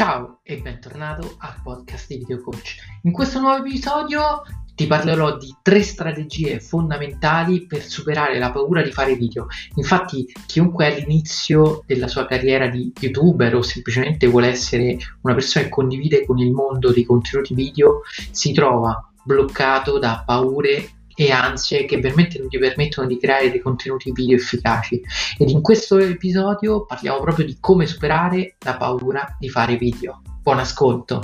Ciao e bentornato al podcast di Video Coach. In questo nuovo episodio ti parlerò di tre strategie fondamentali per superare la paura di fare video. Infatti, chiunque è all'inizio della sua carriera di youtuber o semplicemente vuole essere una persona che condivide con il mondo dei contenuti video si trova bloccato da paure e ansie che veramente non ti permettono di creare dei contenuti video efficaci. Ed in questo episodio parliamo proprio di come superare la paura di fare video. Buon ascolto!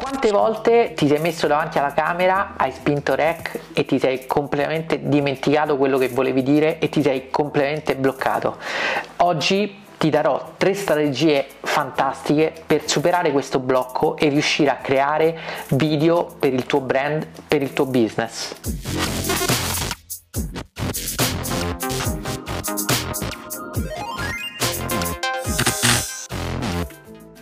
Quante volte ti sei messo davanti alla camera, hai spinto rec e ti sei completamente dimenticato quello che volevi dire e ti sei completamente bloccato? Oggi ti darò tre strategie fantastiche per superare questo blocco e riuscire a creare video per il tuo brand, per il tuo business.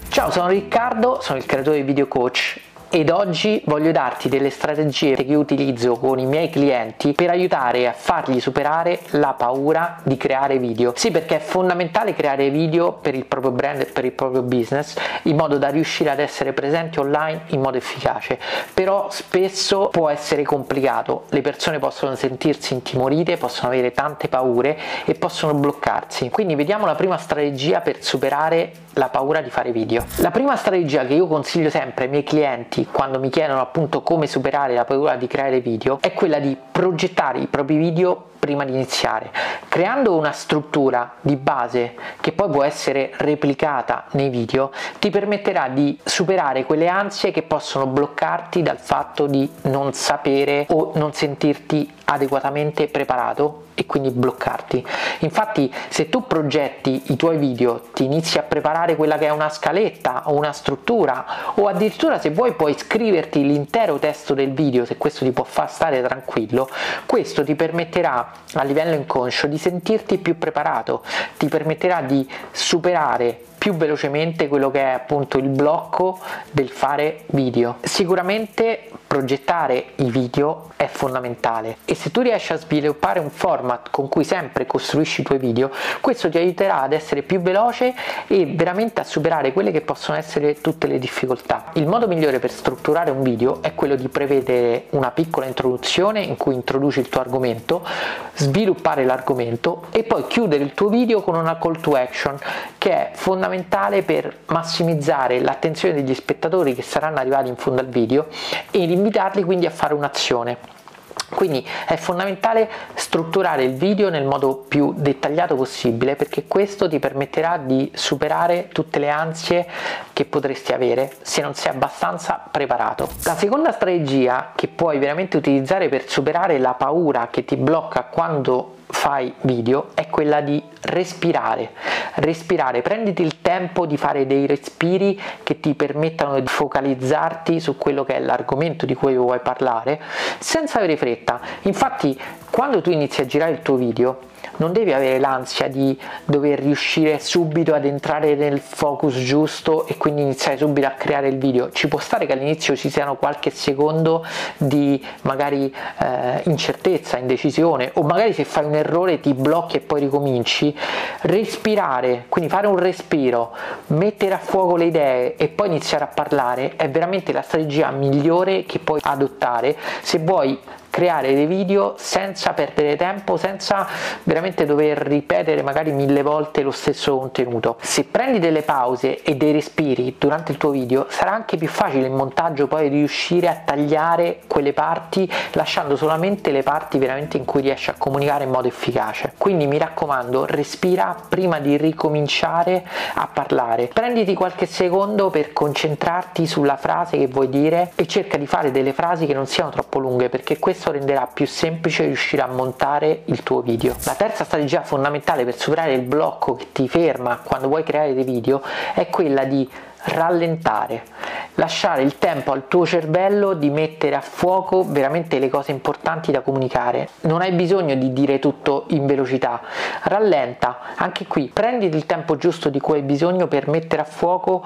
Ciao, sono Riccardo, sono il creatore di Video Coach ed oggi voglio darti delle strategie che utilizzo con i miei clienti per aiutare a fargli superare la paura di creare video. Sì, perché è fondamentale creare video per il proprio brand e per il proprio business in modo da riuscire ad essere presenti online in modo efficace. Però spesso può essere complicato, le persone possono sentirsi intimorite, possono avere tante paure e possono bloccarsi. Quindi vediamo la prima strategia per superare la paura di fare video. La prima strategia che io consiglio sempre ai miei clienti quando mi chiedono appunto come superare la paura di creare video è quella di progettare i propri video prima di iniziare, creando una struttura di base che poi può essere replicata nei video, ti permetterà di superare quelle ansie che possono bloccarti dal fatto di non sapere o non sentirti adeguatamente preparato e quindi bloccarti. Infatti, se tu progetti i tuoi video, ti inizi a preparare quella che è una scaletta o una struttura, o addirittura se vuoi puoi scriverti l'intero testo del video, se questo ti può far stare tranquillo, questo ti permetterà a livello inconscio di sentirti più preparato, ti permetterà di superare più velocemente quello che è appunto il blocco del fare video. Sicuramente progettare i video è fondamentale e se tu riesci a sviluppare un format con cui sempre costruisci i tuoi video, questo ti aiuterà ad essere più veloce e veramente a superare quelle che possono essere tutte le difficoltà. Il modo migliore per strutturare un video è quello di prevedere una piccola introduzione in cui introduci il tuo argomento, sviluppare l'argomento e poi chiudere il tuo video con una call to action che è fondamentale per massimizzare l'attenzione degli spettatori che saranno arrivati in fondo al video e invitarli quindi a fare un'azione. Quindi è fondamentale strutturare il video nel modo più dettagliato possibile perché questo ti permetterà di superare tutte le ansie che potresti avere se non sei abbastanza preparato. La seconda strategia che puoi veramente utilizzare per superare la paura che ti blocca quando fai video è quella di respirare. Respirare, prenditi il tempo di fare dei respiri che ti permettano di focalizzarti su quello che è l'argomento di cui vuoi parlare senza avere fretta. Infatti, quando tu inizi a girare il tuo video, non devi avere l'ansia di dover riuscire subito ad entrare nel focus giusto e quindi iniziare subito a creare il video. Ci può stare che all'inizio ci siano qualche secondo di magari eh, incertezza, indecisione o magari se fai un errore ti blocchi e poi ricominci. Respirare, quindi fare un respiro, mettere a fuoco le idee e poi iniziare a parlare è veramente la strategia migliore che puoi adottare se vuoi creare dei video senza perdere tempo, senza veramente dover ripetere magari mille volte lo stesso contenuto. Se prendi delle pause e dei respiri durante il tuo video, sarà anche più facile in montaggio poi riuscire a tagliare quelle parti lasciando solamente le parti veramente in cui riesci a comunicare in modo efficace. Quindi mi raccomando, respira prima di ricominciare a parlare. Prenditi qualche secondo per concentrarti sulla frase che vuoi dire e cerca di fare delle frasi che non siano troppo lunghe perché questo questo renderà più semplice riuscire a montare il tuo video. La terza strategia fondamentale per superare il blocco che ti ferma quando vuoi creare dei video è quella di rallentare, lasciare il tempo al tuo cervello di mettere a fuoco veramente le cose importanti da comunicare. Non hai bisogno di dire tutto in velocità, rallenta, anche qui prenditi il tempo giusto di cui hai bisogno per mettere a fuoco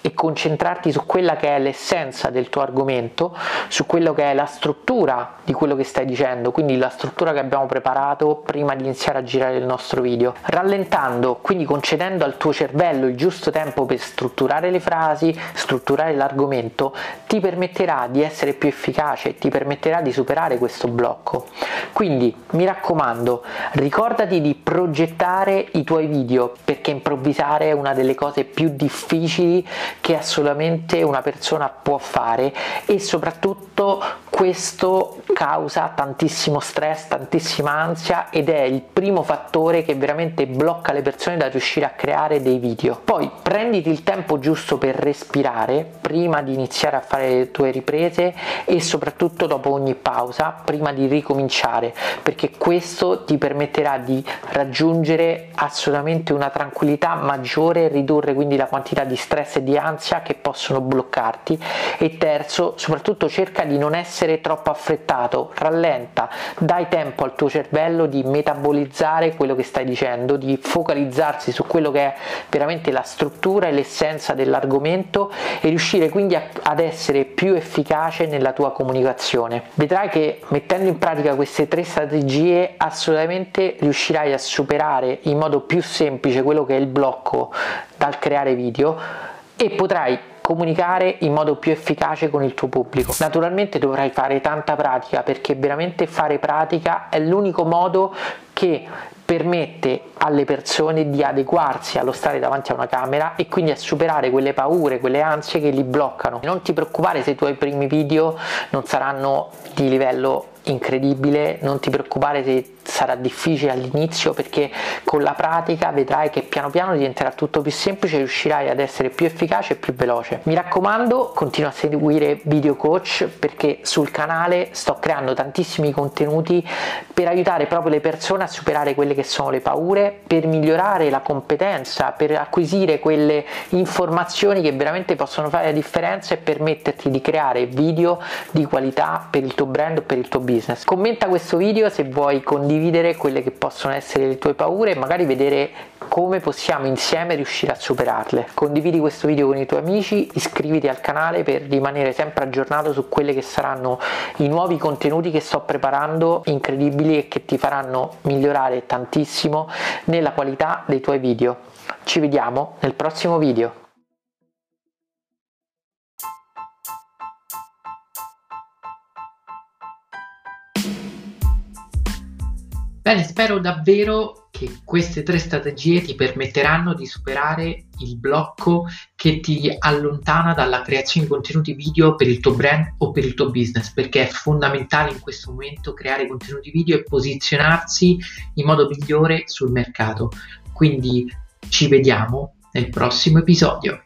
e concentrarti su quella che è l'essenza del tuo argomento, su quello che è la struttura di quello che stai dicendo, quindi la struttura che abbiamo preparato prima di iniziare a girare il nostro video, rallentando, quindi concedendo al tuo cervello il giusto tempo per strutturare le frasi, strutturare l'argomento, ti permetterà di essere più efficace, ti permetterà di superare questo blocco. Quindi mi raccomando, ricordati di progettare i tuoi video perché improvvisare è una delle cose più difficili che solamente una persona può fare e soprattutto questo causa tantissimo stress, tantissima ansia ed è il primo fattore che veramente blocca le persone da riuscire a creare dei video. Poi prenditi il tempo giusto per respirare prima di iniziare a fare le tue riprese e soprattutto dopo ogni pausa prima di ricominciare perché questo ti permetterà di raggiungere assolutamente una tranquillità maggiore ridurre quindi la quantità di stress e di ansia che possono bloccarti e terzo soprattutto cerca di non essere troppo affrettato rallenta dai tempo al tuo cervello di metabolizzare quello che stai dicendo di focalizzarsi su quello che è veramente la struttura e l'essenza dell'argomento e riuscire quindi a, ad essere più efficace nella tua comunicazione. Vedrai che mettendo in pratica queste tre strategie assolutamente riuscirai a superare in modo più semplice quello che è il blocco dal creare video e potrai comunicare in modo più efficace con il tuo pubblico. Naturalmente dovrai fare tanta pratica perché veramente fare pratica è l'unico modo che permette alle persone di adeguarsi allo stare davanti a una camera e quindi a superare quelle paure, quelle ansie che li bloccano. Non ti preoccupare se i tuoi primi video non saranno di livello incredibile, non ti preoccupare se sarà difficile all'inizio perché con la pratica vedrai che piano piano diventerà tutto più semplice e riuscirai ad essere più efficace e più veloce. Mi raccomando, continua a seguire Video Coach perché sul canale sto creando tantissimi contenuti per aiutare proprio le persone a superare quelle che sono le paure, per migliorare la competenza, per acquisire quelle informazioni che veramente possono fare la differenza e permetterti di creare video di qualità per il tuo brand o per il tuo business. Commenta questo video se vuoi condividere condividere quelle che possono essere le tue paure e magari vedere come possiamo insieme riuscire a superarle. Condividi questo video con i tuoi amici, iscriviti al canale per rimanere sempre aggiornato su quelli che saranno i nuovi contenuti che sto preparando incredibili e che ti faranno migliorare tantissimo nella qualità dei tuoi video. Ci vediamo nel prossimo video. Bene, spero davvero che queste tre strategie ti permetteranno di superare il blocco che ti allontana dalla creazione di contenuti video per il tuo brand o per il tuo business, perché è fondamentale in questo momento creare contenuti video e posizionarsi in modo migliore sul mercato. Quindi ci vediamo nel prossimo episodio.